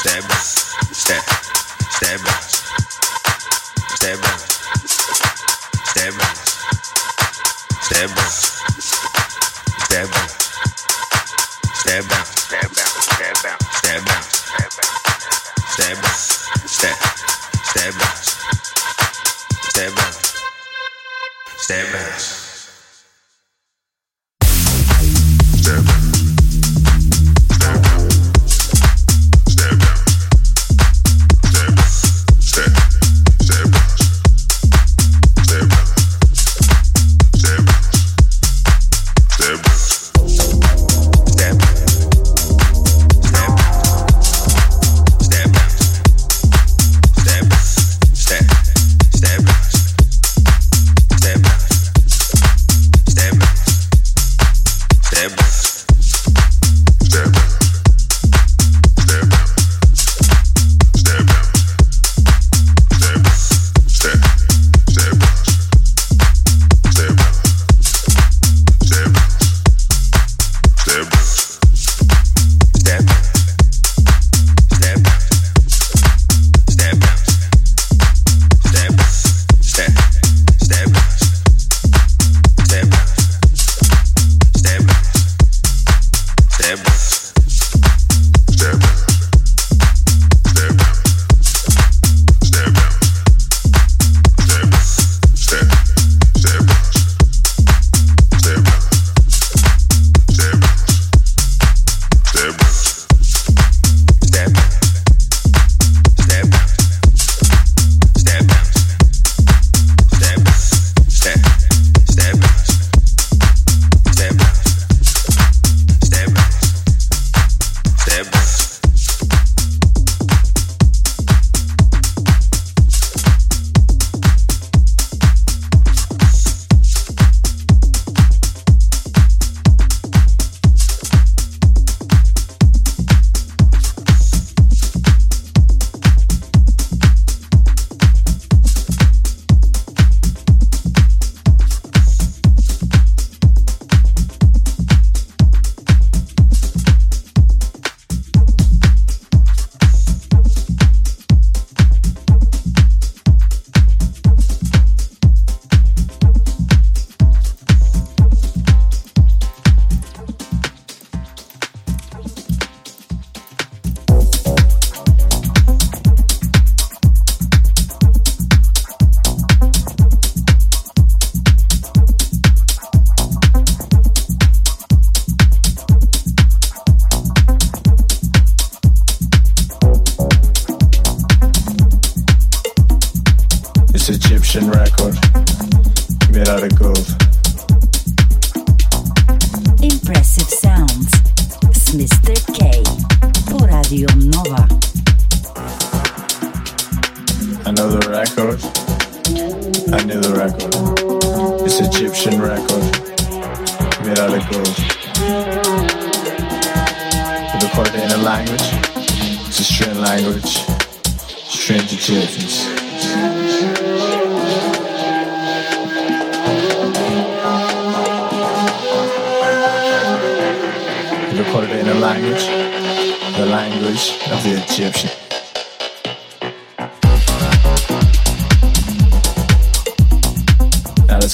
Step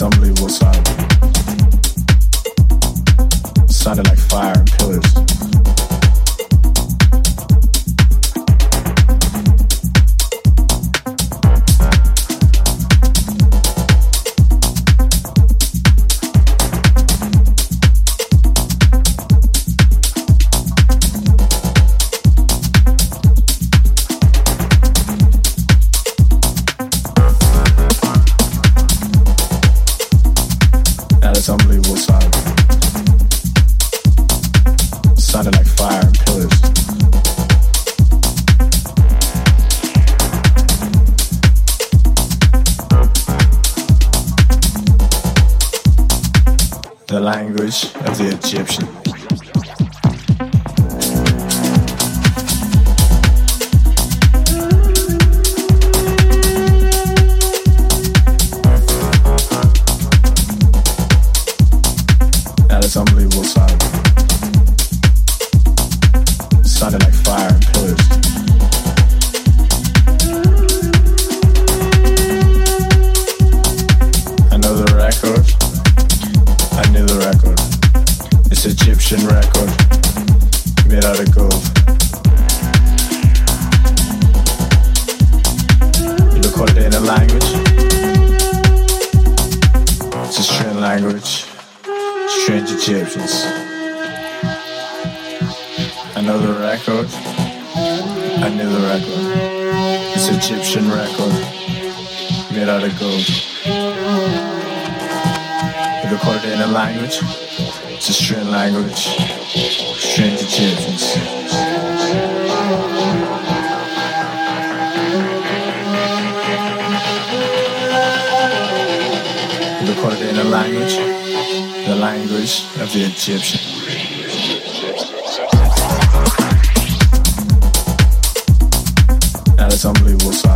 unbelievable sound. Sounded like fire and pillars. Egyptian language. Gente de Jesus. Recorded in the language, the language of the Egyptian. That is unbelievable.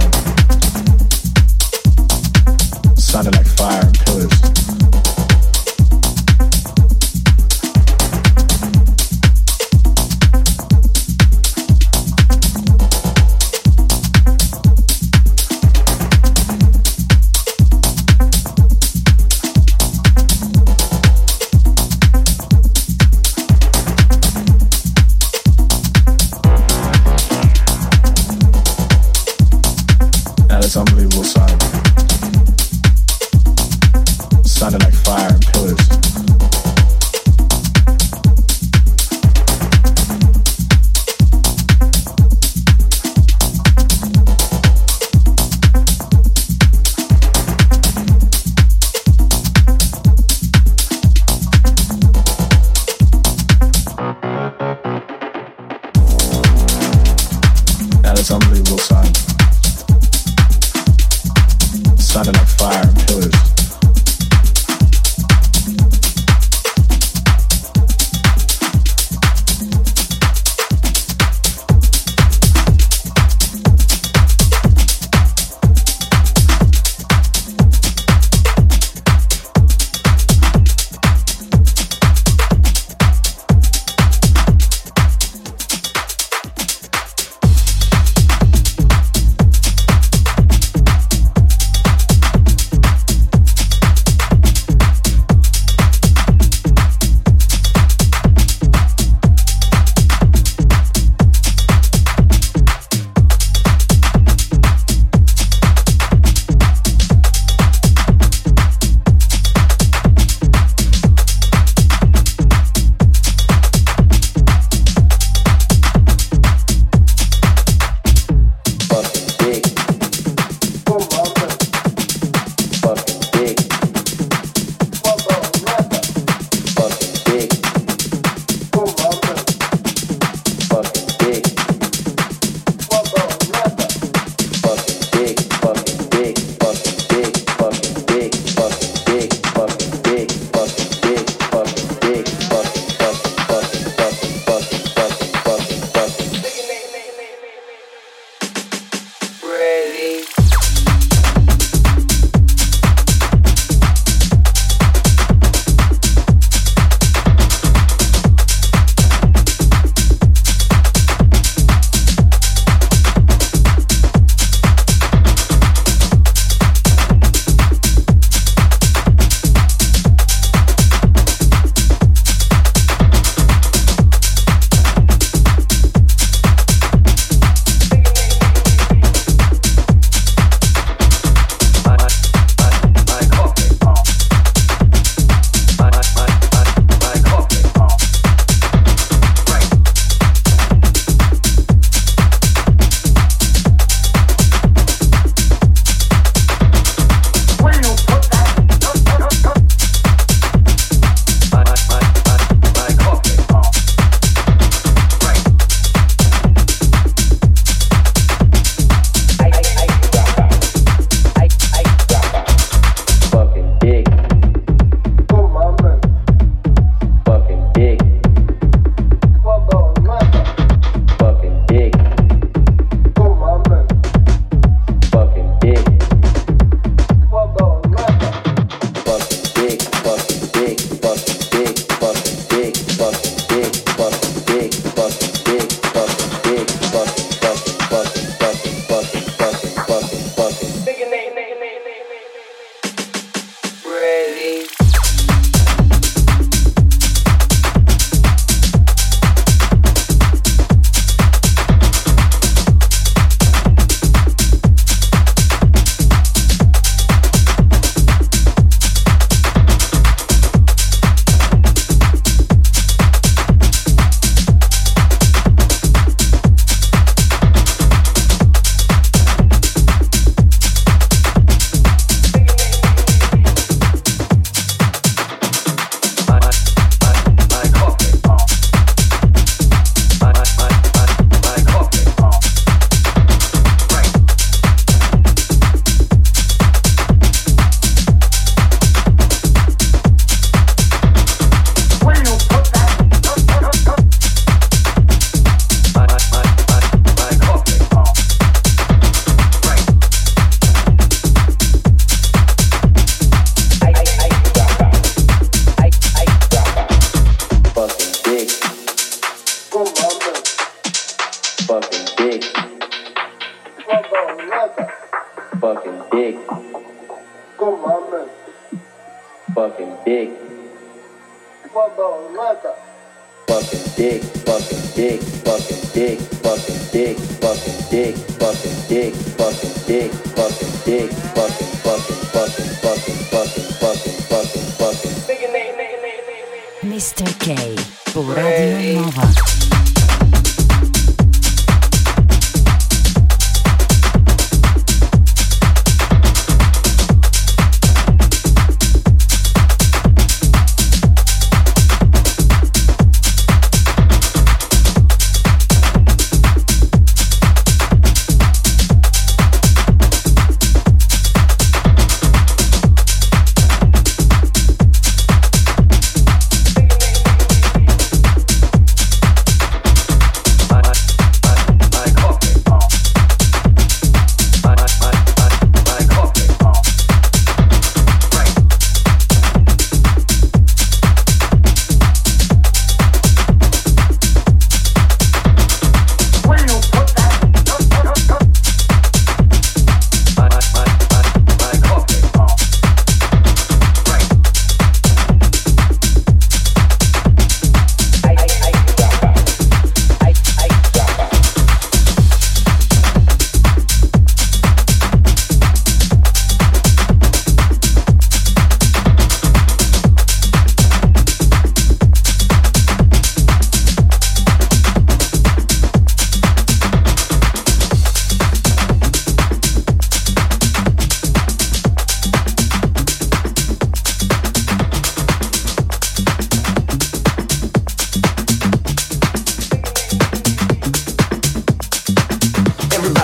fucking dick. Fucking dick, fucking dick, fucking dick, fucking dick, fucking dick, fucking dick, fucking dick, fucking dick, fucking fucking fucking fucking fucking fucking fucking fucking. Mr. K, Radio Nova.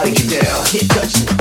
Take it down. Can't.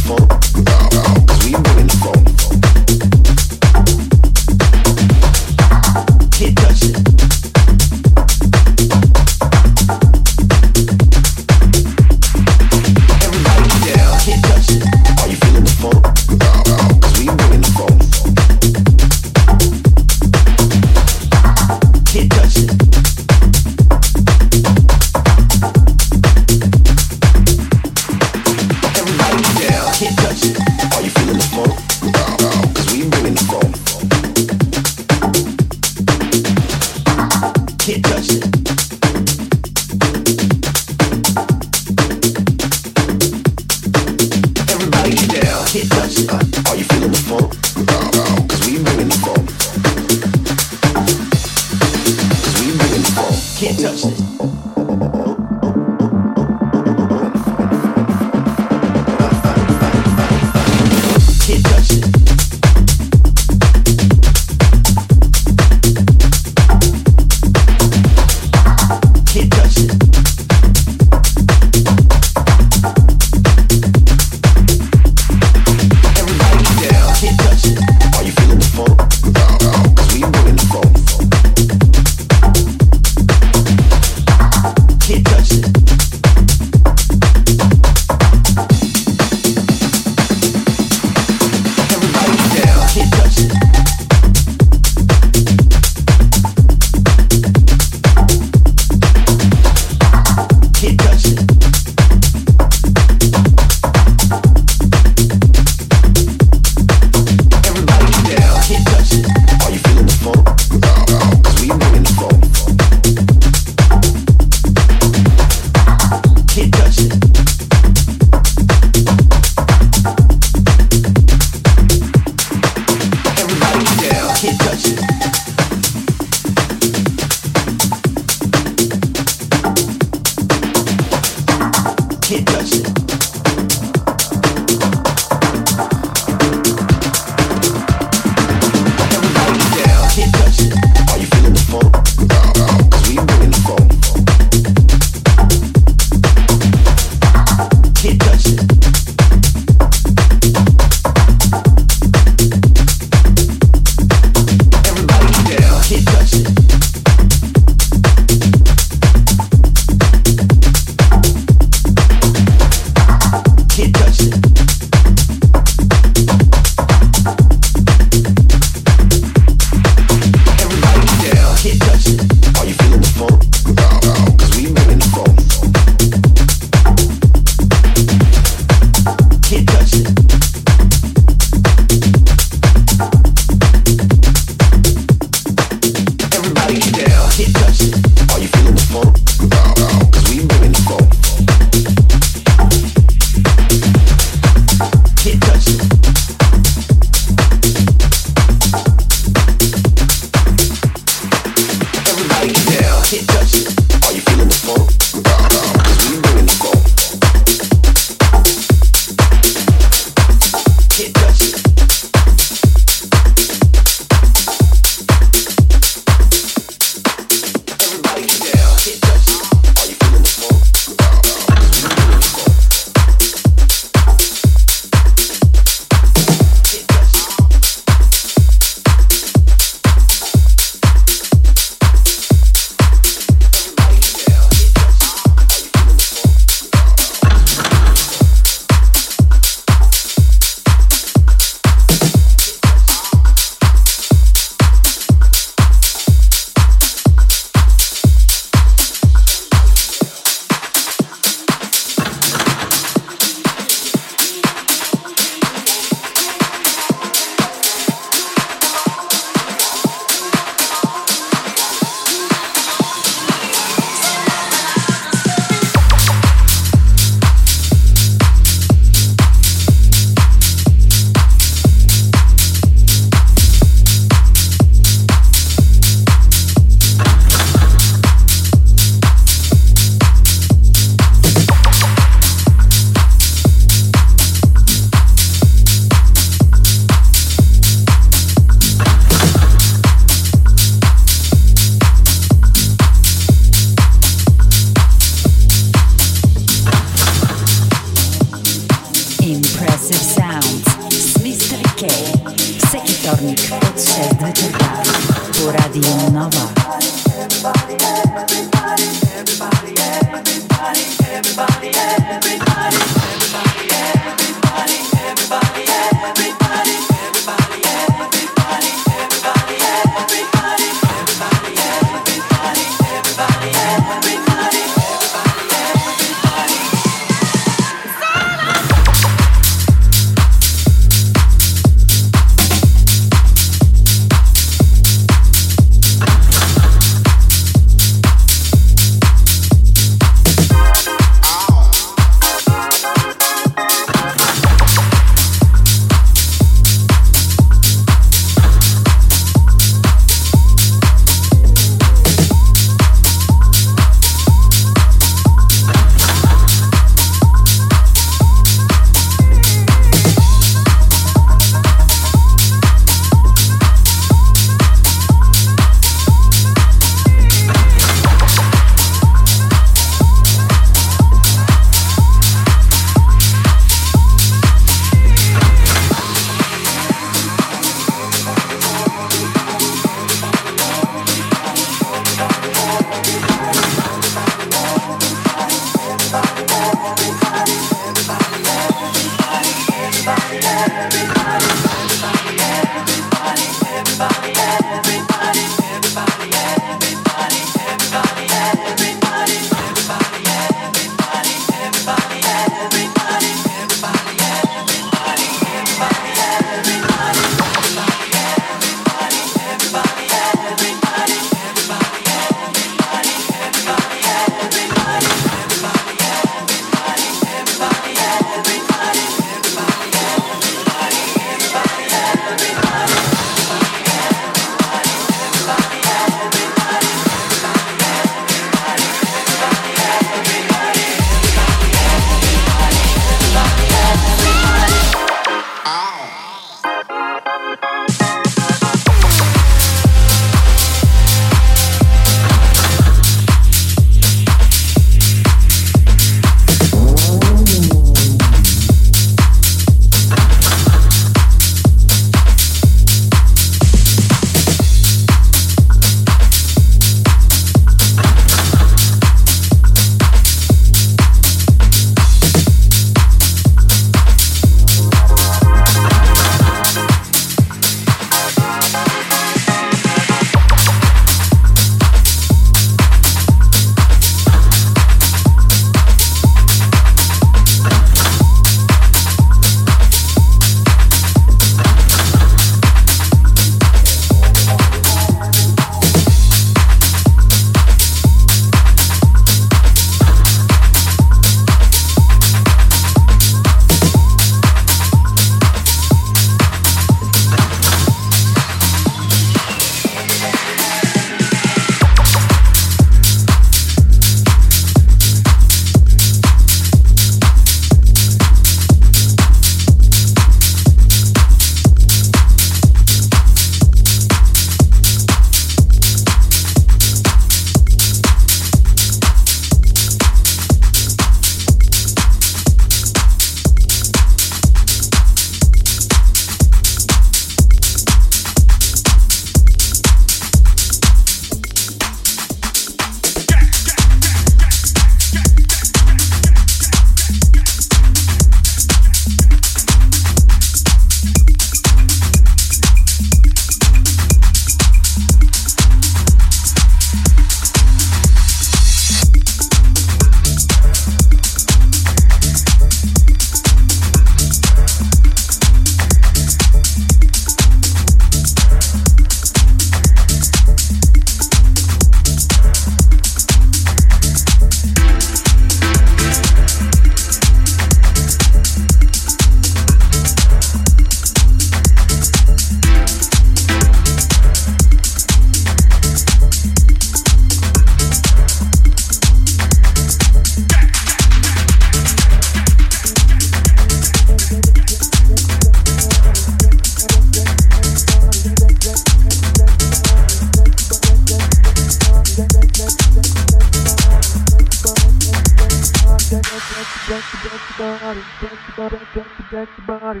Body.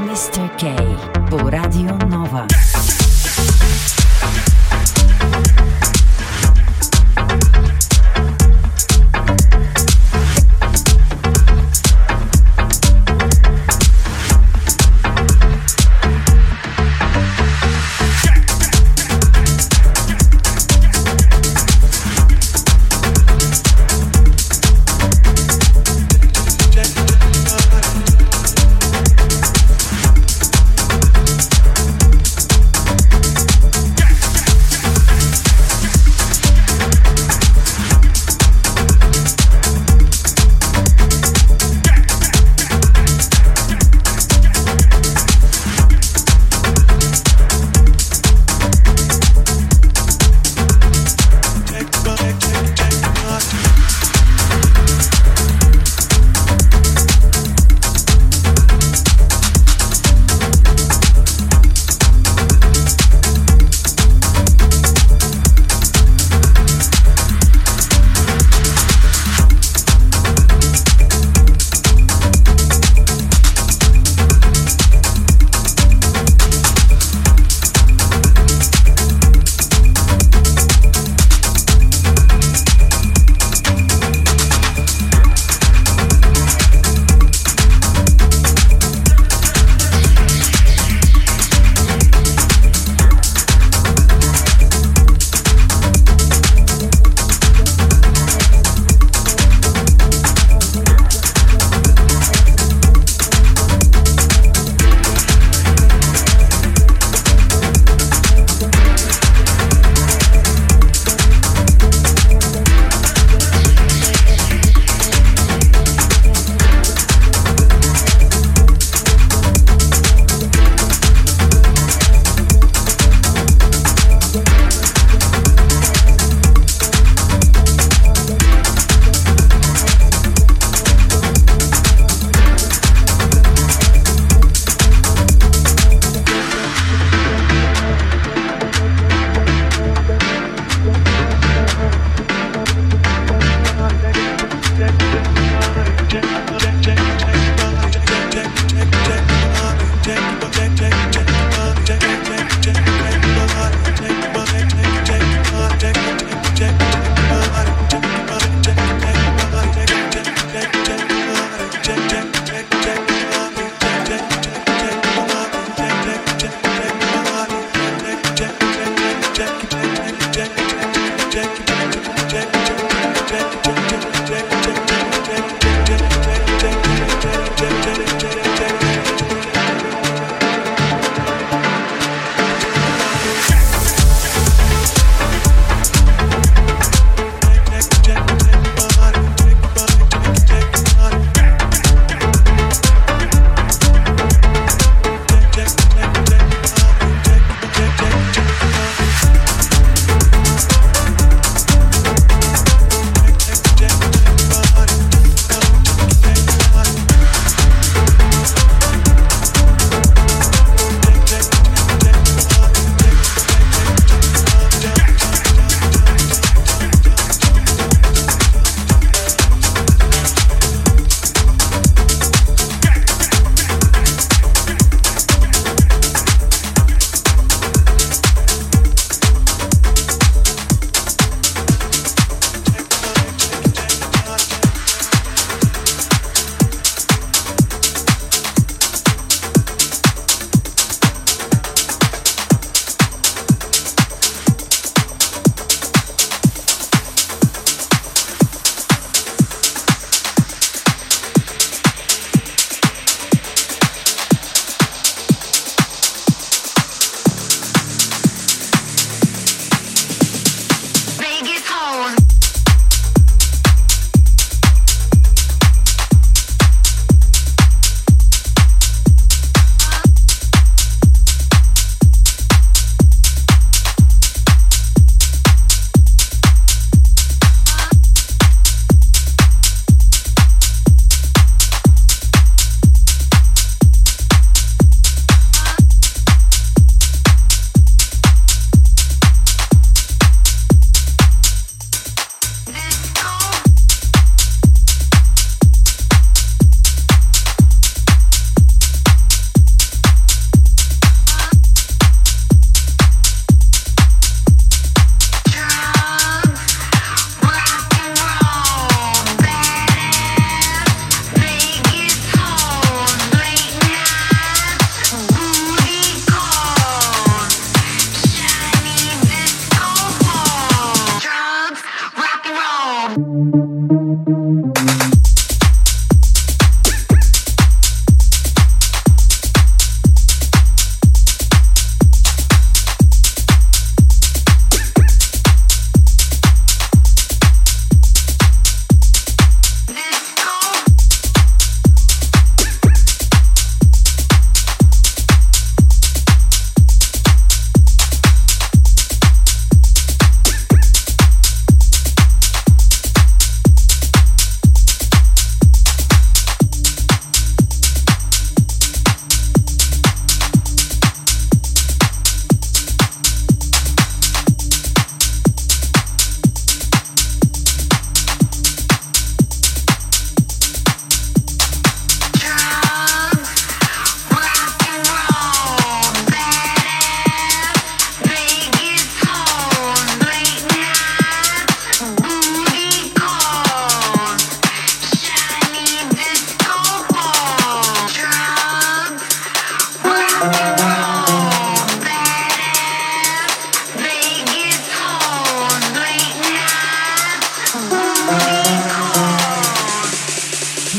Mr. K po Radio Nova.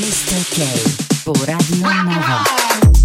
Mr. K por Radio Nova.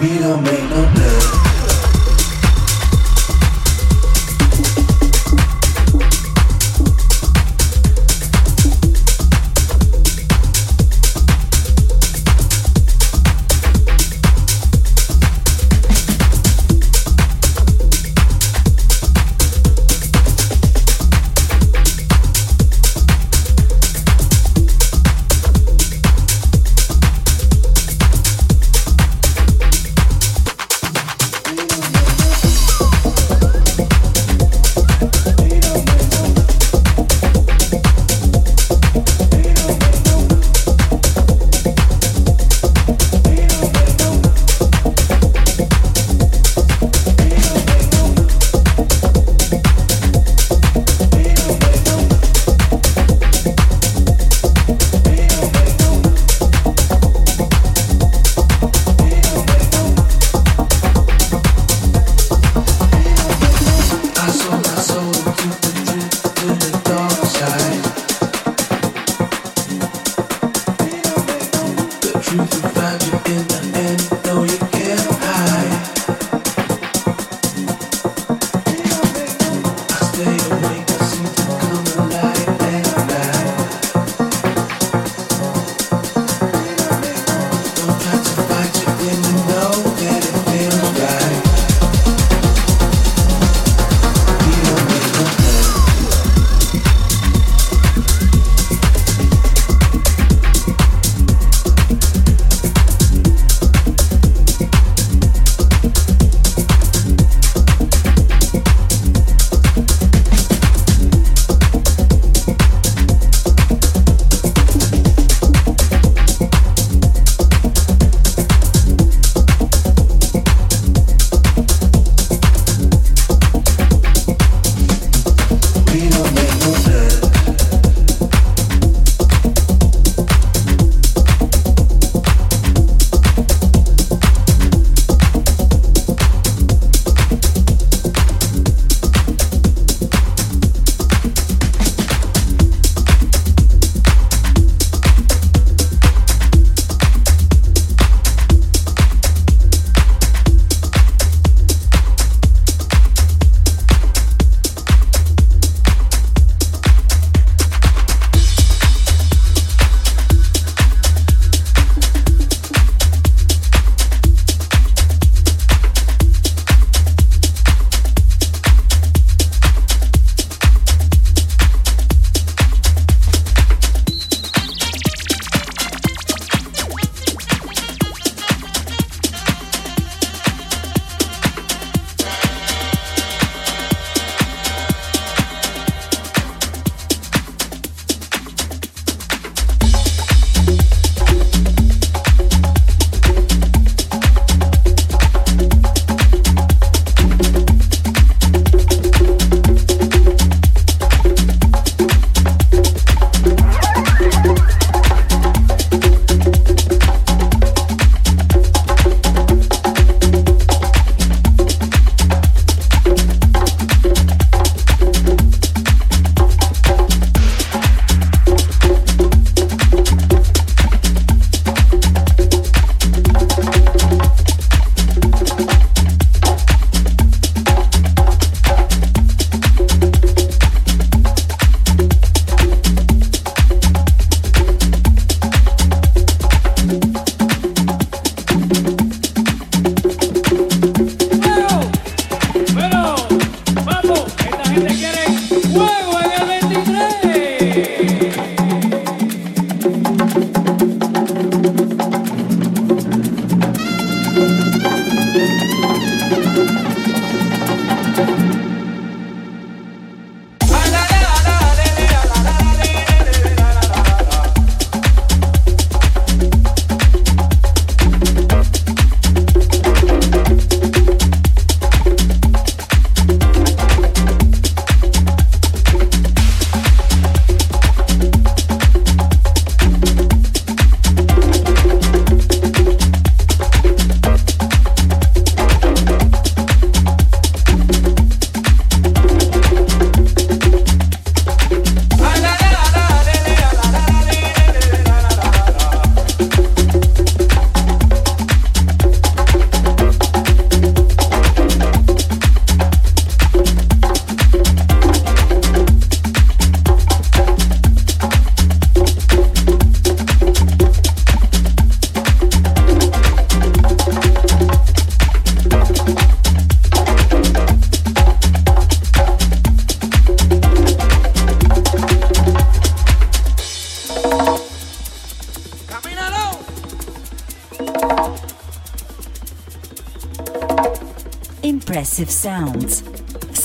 We don't make no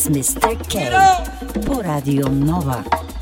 Mr. K po Radio Nova.